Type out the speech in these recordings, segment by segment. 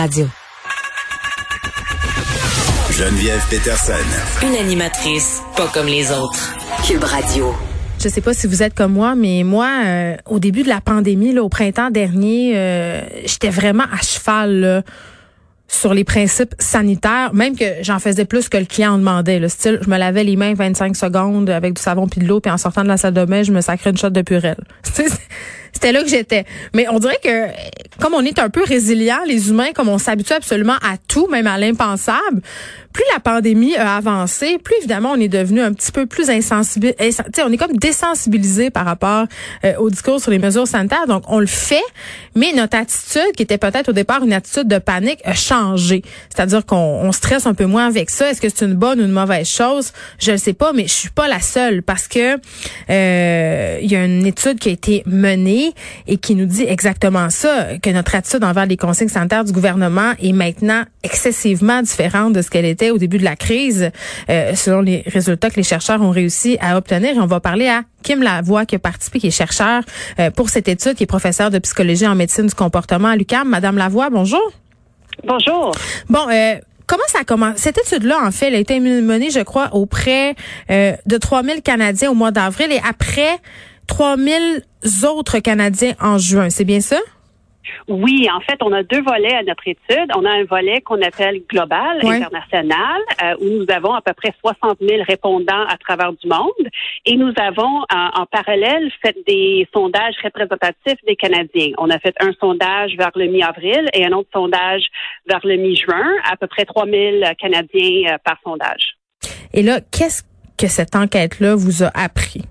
Radio. Geneviève Peterson. Une animatrice pas comme les autres. Cube Radio. Je sais pas si vous êtes comme moi, mais moi, euh, au début de la pandémie, là, au printemps dernier, euh, j'étais vraiment à cheval là, sur les principes sanitaires, même que j'en faisais plus que le client en demandait. Le style, je me lavais les mains 25 secondes avec du savon puis de l'eau, puis en sortant de la salle de bain, je me sacrais une shot de purelle. C'était là que j'étais. Mais on dirait que comme on est un peu résilient, les humains, comme on s'habitue absolument à tout, même à l'impensable, plus la pandémie a avancé, plus évidemment on est devenu un petit peu plus insensible. On est comme désensibilisé par rapport euh, au discours sur les mesures sanitaires. Donc on le fait, mais notre attitude, qui était peut-être au départ une attitude de panique, a changé. C'est-à-dire qu'on stresse un peu moins avec ça. Est-ce que c'est une bonne ou une mauvaise chose? Je ne sais pas, mais je suis pas la seule parce que euh, il y a une étude qui a été menée et qui nous dit exactement ça, que notre attitude envers les consignes sanitaires du gouvernement est maintenant excessivement différente de ce qu'elle était au début de la crise, euh, selon les résultats que les chercheurs ont réussi à obtenir. Et on va parler à Kim Lavoie, qui a participé, qui est chercheur euh, pour cette étude, qui est professeur de psychologie en médecine du comportement à l'UQAM. Madame Lavoie, bonjour. Bonjour. Bon, euh, Comment ça commence? Cette étude-là, en fait, elle a été menée, je crois, auprès euh, de 3000 Canadiens au mois d'avril et après 3000 autres Canadiens en juin. C'est bien ça? Oui, en fait, on a deux volets à notre étude. On a un volet qu'on appelle global, international, euh, où nous avons à peu près 60 000 répondants à travers du monde. Et nous avons, en, parallèle, fait des sondages représentatifs des Canadiens. On a fait un sondage vers le mi-avril et un autre sondage vers le mi-juin, à peu près 3 000 Canadiens euh, par sondage. Et là, qu'est-ce que cette enquête-là vous a appris?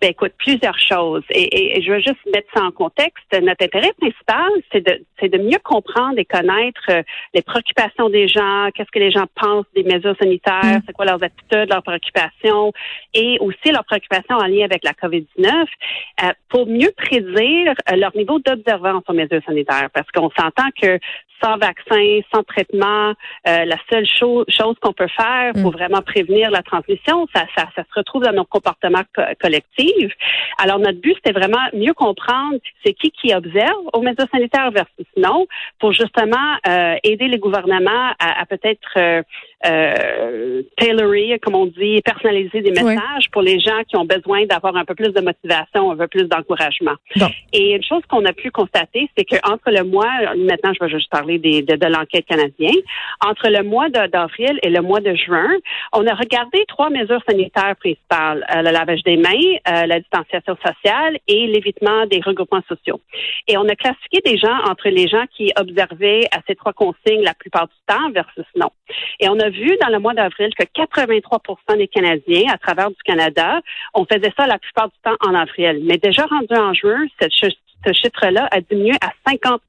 Ben écoute, plusieurs choses. Et, et, je veux juste mettre ça en contexte. Notre intérêt principal, c'est de, c'est de mieux comprendre et connaître euh, les préoccupations des gens, qu'est-ce que les gens pensent des mesures sanitaires, mm. c'est quoi leurs attitudes, leurs préoccupations, et aussi leurs préoccupations en lien avec la COVID-19, euh, pour mieux prédire euh, leur niveau d'observance aux mesures sanitaires. Parce qu'on s'entend que sans vaccin, sans traitement, euh, la seule chose, qu'on peut faire pour mm. vraiment prévenir la transmission, ça, ça, ça, se retrouve dans nos comportements collectifs. Alors, notre but, c'était vraiment mieux comprendre c'est qui qui observe aux mesures sanitaires versus non, pour justement euh, aider les gouvernements à, à peut-être euh, euh, tailorer, comme on dit, personnaliser des messages pour les gens qui ont besoin d'avoir un peu plus de motivation, un peu plus d'encouragement. Et une chose qu'on a pu constater, c'est qu'entre le mois, maintenant je vais juste parler des, de, de l'enquête canadienne, entre le mois d'avril et le mois de juin, on a regardé trois mesures sanitaires principales, euh, le lavage des mains, euh, la distanciation sociale et l'évitement des regroupements sociaux. Et on a classifié des gens entre les gens qui observaient à ces trois consignes la plupart du temps versus non. Et on a vu dans le mois d'avril que 83 des Canadiens à travers du Canada, on faisait ça la plupart du temps en avril. Mais déjà rendu en juin, ce chiffre-là a diminué à 56%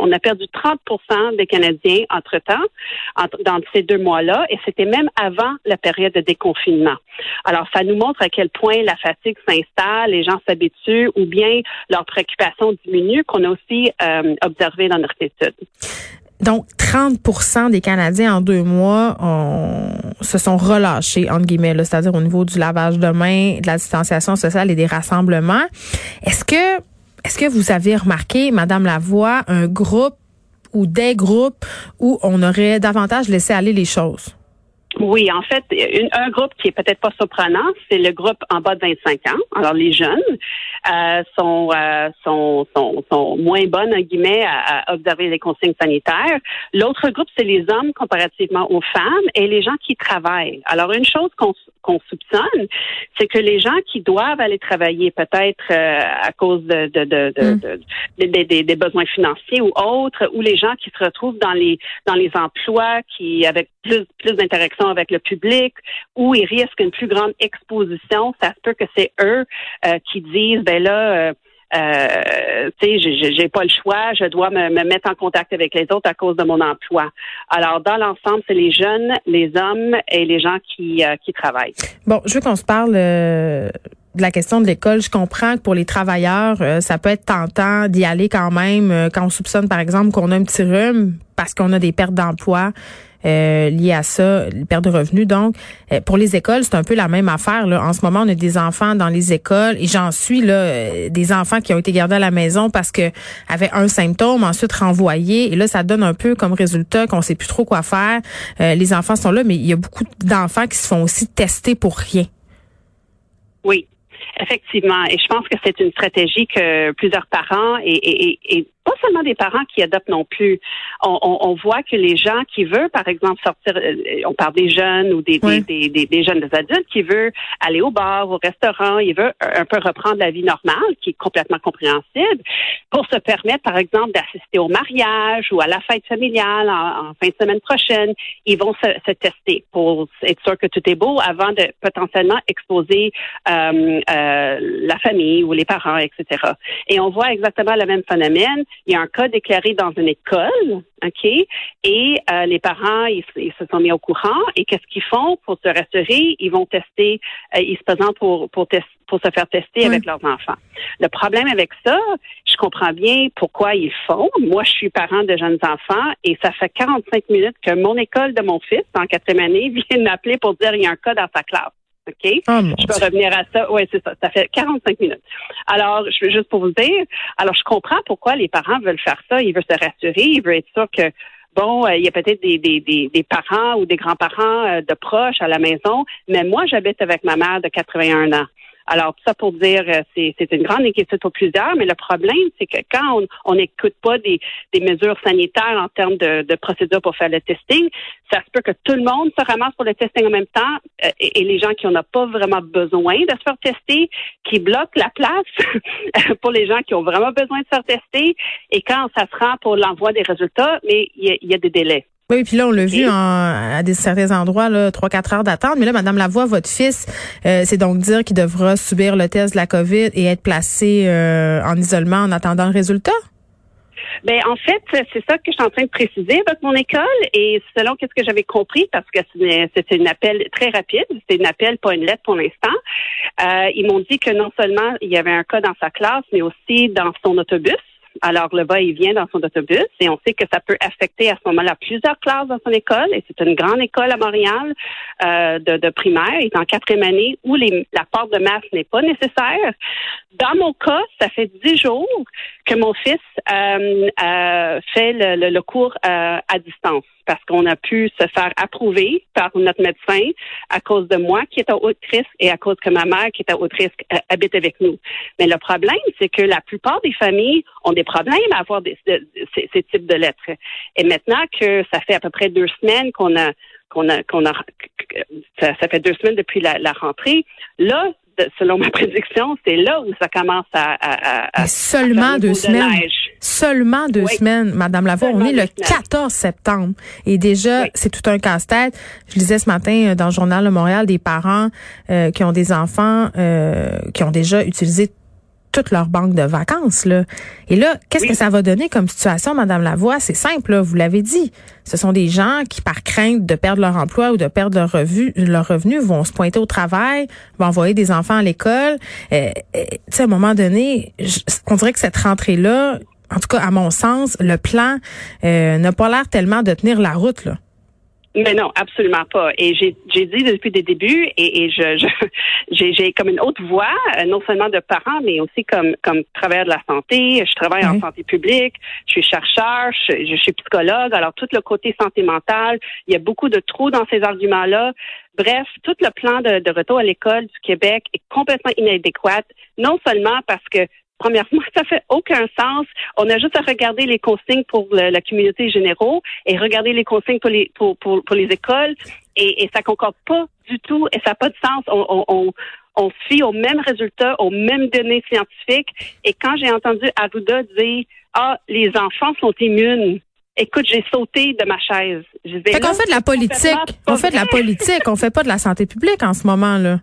On a perdu 30 des Canadiens entre-temps, dans ces deux mois-là, et c'était même avant la période de déconfinement. Alors, ça nous montre à quel point la fatigue s'installe, les gens s'habituent, ou bien leurs préoccupations diminuent, qu'on a aussi euh, observé dans notre étude. Donc, 30% des Canadiens en deux mois se sont relâchés, entre guillemets, c'est-à-dire au niveau du lavage de mains, de la distanciation sociale et des rassemblements. Est-ce que, est-ce que vous avez remarqué, Madame Lavoie, un groupe ou des groupes où on aurait davantage laissé aller les choses? Oui, en fait, un groupe qui est peut-être pas surprenant, c'est le groupe en bas de 25 ans. Alors, les jeunes euh, sont, euh, sont, sont, sont, moins bonnes, en guillemets, à, observer les consignes sanitaires. L'autre groupe, c'est les hommes comparativement aux femmes et les gens qui travaillent. Alors, une chose qu'on qu'on soupçonne, c'est que les gens qui doivent aller travailler, peut-être euh, à cause de, de, de, de, mm. des besoins financiers ou autres, ou les gens qui se retrouvent dans les dans les emplois qui avec plus plus d'interaction avec le public, où ils risquent une plus grande exposition, ça se peut que c'est eux euh, qui disent ben là. Euh, euh, tu sais, j'ai pas le choix, je dois me, me, mettre en contact avec les autres à cause de mon emploi. Alors, dans l'ensemble, c'est les jeunes, les hommes et les gens qui, travaillent. Bon, je veux qu'on se parle de la question de l'école. Je comprends que pour les travailleurs, ça peut être tentant d'y aller quand même quand on soupçonne, par exemple, qu'on a un petit rhume parce qu'on a des pertes d'emploi. Euh, liées à ça, perte de revenus. Donc, pour les écoles, c'est un peu la même affaire. Là. En ce moment, on a des enfants dans les écoles et j'en suis là, des enfants qui ont été gardés à la maison parce que avaient un symptôme, ensuite renvoyés. Et là, ça donne un peu comme résultat qu'on sait plus trop quoi faire. les enfants sont là, mais il y a beaucoup d'enfants qui se font aussi tester pour rien. Oui, effectivement. Et je pense que c'est une stratégie que plusieurs parents et, et, et pas seulement des parents qui adoptent non plus. On, on, on, voit que les gens qui veulent, par exemple, sortir, euh, on parle des jeunes ou des, des, des, des, jeunes adultes qui veulent aller au bar, au restaurant, ils veulent un peu reprendre la vie normale, qui est complètement compréhensible, pour se permettre, par exemple, d'assister au mariage ou à la fête familiale en, fin de semaine prochaine. Ils vont se, se, tester pour être sûr que tout est beau avant de potentiellement exposer euh, euh, la famille ou les parents, etc. Et on voit exactement le même phénomène il y a un cas déclaré dans une école, OK? Et euh, les parents, ils, se sont mis au courant. Et qu'est-ce qu'ils font pour se rassurer? Ils vont tester, euh, ils se présentent pour, pour, pour se faire tester avec leurs enfants. Le problème avec ça, je comprends bien pourquoi ils font. Moi, je suis parent de jeunes enfants et ça fait 45 minutes que mon école de mon fils, en quatrième année, vient m'appeler pour dire qu'il y a un cas dans sa classe. OK? Oh, je peux revenir à ça. Oui, c'est ça. Ça fait 45 minutes. Alors, je veux juste pour vous dire, alors je comprends pourquoi les parents veulent faire ça. Ils veulent se rassurer. Ils veulent être sûrs que bon, euh, il y a peut-être des, des, des, des, parents ou des grands-parents euh, de proches à la maison, mais moi, j'habite avec ma mère de 81 ans. Alors, ça pour dire, euh, c'est, une grande inquiétude pour plusieurs, mais le problème, c'est que quand on n'écoute pas des, des, mesures sanitaires en termes de, de procédures pour faire le testing, ça se peut que tout le monde se ramasse pour le testing en même temps euh, et, les gens qui n'en ont pas vraiment besoin de se faire tester, qui bloquent la place pour les gens qui ont vraiment besoin de se faire tester. Et quand ça se rend pour l'envoi des résultats, mais il y a des délais. Oui, puis là, on l'a vu à des certains endroits, là, 3-4 heures d'attente. Mais là, Madame Lavoie, votre fils, euh, c'est donc dire qu'il devra subir le test de la COVID et être placé euh, en isolement en attendant le résultat? Ben en fait, c'est ça que je suis en train de préciser avec mon école et selon qu'est-ce que j'avais compris, parce que c'était un appel très rapide, c'était un appel, pas une lettre pour l'instant. Euh, ils m'ont dit que non seulement il y avait un cas dans sa classe, mais aussi dans son autobus. Alors, le va-et-vient dans son autobus et on sait que ça peut affecter à ce moment-là plusieurs classes dans son école et c'est une grande école à Montréal euh, de, de, primaire. Est en quatrième année où les, la porte de masque n'est pas nécessaire. Dans mon cas, ça fait dix jours que mon fils euh, euh, fait le, le, cours euh, à distance parce qu'on a pu se faire approuver par notre médecin à cause de moi qui est à haut risque et à cause que ma mère qui est à haut risque euh, habite avec nous. Mais le problème, c'est que la plupart des familles ont des problèmes à avoir des, ces, types de lettres. Et maintenant que ça fait à peu près deux semaines qu'on a qu'on a qu'on a ça, fait deux semaines depuis la, la rentrée, là selon ma prédiction, c'est là où ça commence à, à, à seulement deux semaines. Seulement deux semaines, Madame Lavoie. On est le 14 septembre et déjà c'est tout un casse-tête. Je lisais ce matin euh, dans le journal de Montréal des parents euh, qui ont des enfants euh, qui ont déjà utilisé toute leur banque de vacances. Là. Et là, qu'est-ce que ça va donner comme situation, Madame Lavoie? C'est simple, vous l'avez dit. Ce sont des gens qui, par crainte de perdre leur emploi ou de perdre leur, revue, leur revenu, vont se pointer au travail, vont envoyer des enfants à l'école. Euh, euh à un moment donné, on dirait que cette rentrée-là, en tout cas, à mon sens, le plan euh, n'a pas l'air tellement de tenir la route. Là. Mais non, absolument pas. Et j'ai dit depuis le début, et, et je j'ai comme une autre voix, euh, non seulement de parents, mais aussi comme comme travailleur de la santé. Je travaille en santé publique, je suis chercheur, je, je, suis psychologue. Alors tout le côté santé mentale, il y a beaucoup de trous dans ces arguments-là. Bref, tout le plan de, de retour à l'école du Québec est complètement inadéquat, non seulement parce que premièrement, ça fait aucun sens. On a juste à regarder les consignes pour la communauté généraux et regarder les consignes pour les, pour, pour, pour les écoles et, et ça concorde pas du tout et ça n'a pas de sens. On, on, on se fie aux mêmes résultats, aux mêmes données scientifiques. Et quand j'ai entendu Arruda dire Ah, les enfants sont immunes, écoute, j'ai sauté de ma chaise. Je fait qu'on fait de la politique. On fait de la politique, on fait pas de la santé publique en ce moment, là.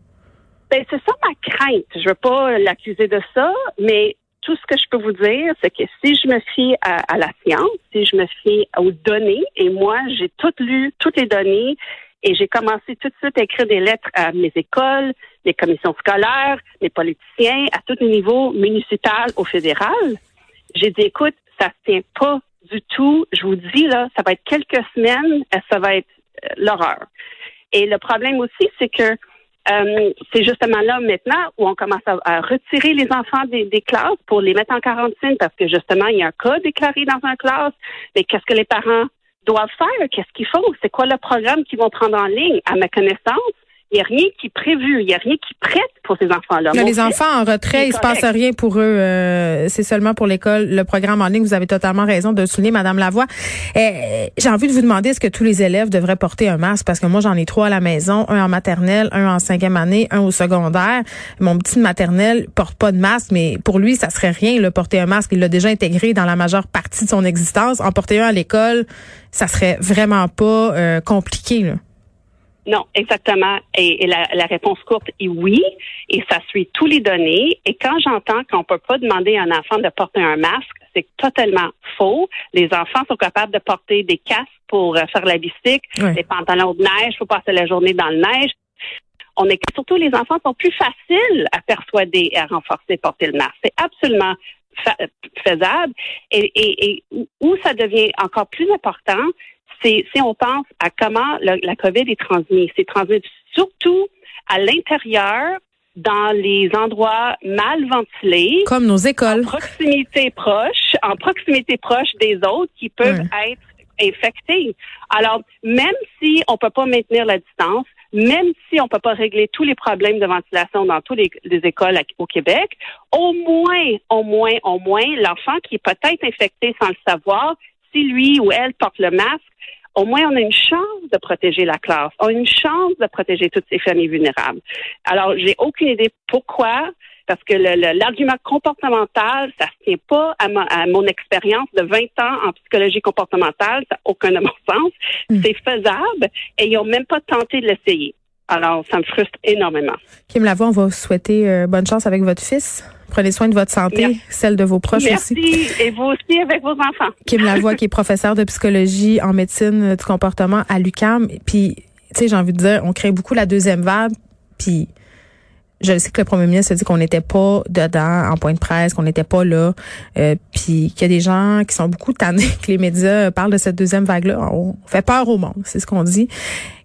Ben, c'est ça ma crainte. Je veux pas l'accuser de ça, mais tout ce que je peux vous dire, c'est que si je me fie à, la science, si je me fie aux données, et moi, j'ai tout lu, toutes les données, et j'ai commencé tout de suite à écrire des lettres à mes écoles, les commissions scolaires, les politiciens, à tous les niveaux, municipal au fédéral. J'ai dit, écoute, ça ne tient pas du tout. Je vous dis, là, ça va être quelques semaines, ça va être euh, l'horreur. Et le problème aussi, c'est que euh, c'est justement là maintenant où on commence à, retirer les enfants des, classes pour les mettre en quarantaine parce que justement, il y a un cas déclaré dans une classe. Mais qu'est-ce que les parents doivent faire? Qu'est-ce qu'ils font? C'est quoi le programme qu'ils vont prendre en ligne? À ma connaissance, il n'y a rien qui est prévu, il n'y a rien qui prête pour ces enfants-là. Les enfants en retrait, il se passe rien pour eux. Euh, c'est seulement pour l'école, le programme en ligne. Vous avez totalement raison de le souligner, Madame Lavoie. Eh, j'ai envie de vous demander est-ce que tous les élèves devraient porter un masque? Parce que moi j'en ai trois à la maison, un en maternelle, un en cinquième année, un au secondaire. Mon petit de maternelle porte pas de masque, mais pour lui ça serait rien le porter un masque. Il l'a déjà intégré dans la majeure partie de son existence. En porter un à l'école, ça serait vraiment pas euh, compliqué. Là. Non, exactement. Et, la, réponse courte est oui, et ça suit tous les données. Et quand j'entends qu'on ne peut pas demander à un enfant de porter un masque, c'est totalement faux. Les enfants sont capables de porter des casques pour euh, faire la bicycle, des pantalons de neige pour passer la journée dans le neige. On est surtout les enfants sont plus faciles à persuader et à renforcer porter le masque. C'est absolument faisable. Et, et où ça devient encore plus important, c'est si on pense à comment la COVID est transmise. C'est transmis surtout à l'intérieur, dans les endroits mal ventilés. Comme nos écoles. En proximité proche, en proximité proche des autres qui peuvent être infectés. Alors, même si on peut pas maintenir la distance, même si on peut pas régler tous les problèmes de ventilation dans toutes les, les écoles au Québec, au moins, au moins, au moins, l'enfant qui est peut-être infecté sans le savoir, si lui ou elle porte le masque, au moins on a une chance de protéger la classe, on a une chance de protéger toutes ces familles vulnérables. Alors, j'ai aucune idée pourquoi, parce que l'argument comportemental, ça ne tient pas à, mon expérience de 20 ans en psychologie comportementale, ça n'a aucun de mon sens. Hmm. C'est faisable et ils n'ont même pas tenté de l'essayer. Alors, ça me frustre énormément. Kim Lavoie, on va vous souhaiter euh, bonne chance avec votre fils. Prenez soin de votre santé, celle de vos proches aussi. Merci. Et vous aussi avec vos enfants. Kim Lavoie, qui est professeure de psychologie en médecine du comportement à l'UCAM. Puis, tu sais, j'ai envie de dire, on crée beaucoup la deuxième vague. Puis, je sais que le premier ministre a dit qu'on n'était pas dedans en point de presse, qu'on n'était pas là, euh, puis qu'il y a des gens qui sont beaucoup tannés que les médias parlent de cette deuxième vague-là. On fait peur au monde, c'est ce qu'on dit.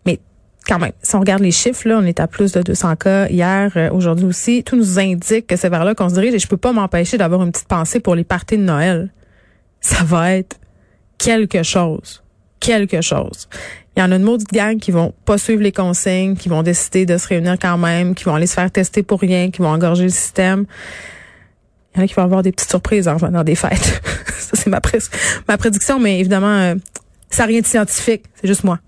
Mais quand même, si on regarde les chiffres, là, on est à plus de 200 cas hier, euh, aujourd'hui aussi. Tout nous indique que c'est vers là qu'on se dirige et je peux pas m'empêcher d'avoir une petite pensée pour les parties de Noël. Ça va être quelque chose. Quelque chose. Il y en a une maudite gang qui vont pas suivre les consignes, qui vont décider de se réunir quand même, qui vont aller se faire tester pour rien, qui vont engorger le système. Il y en a qui vont avoir des petites surprises en venant des fêtes. ça, c'est ma, ma prédiction, mais évidemment, euh, ça n'a rien de scientifique. C'est juste moi.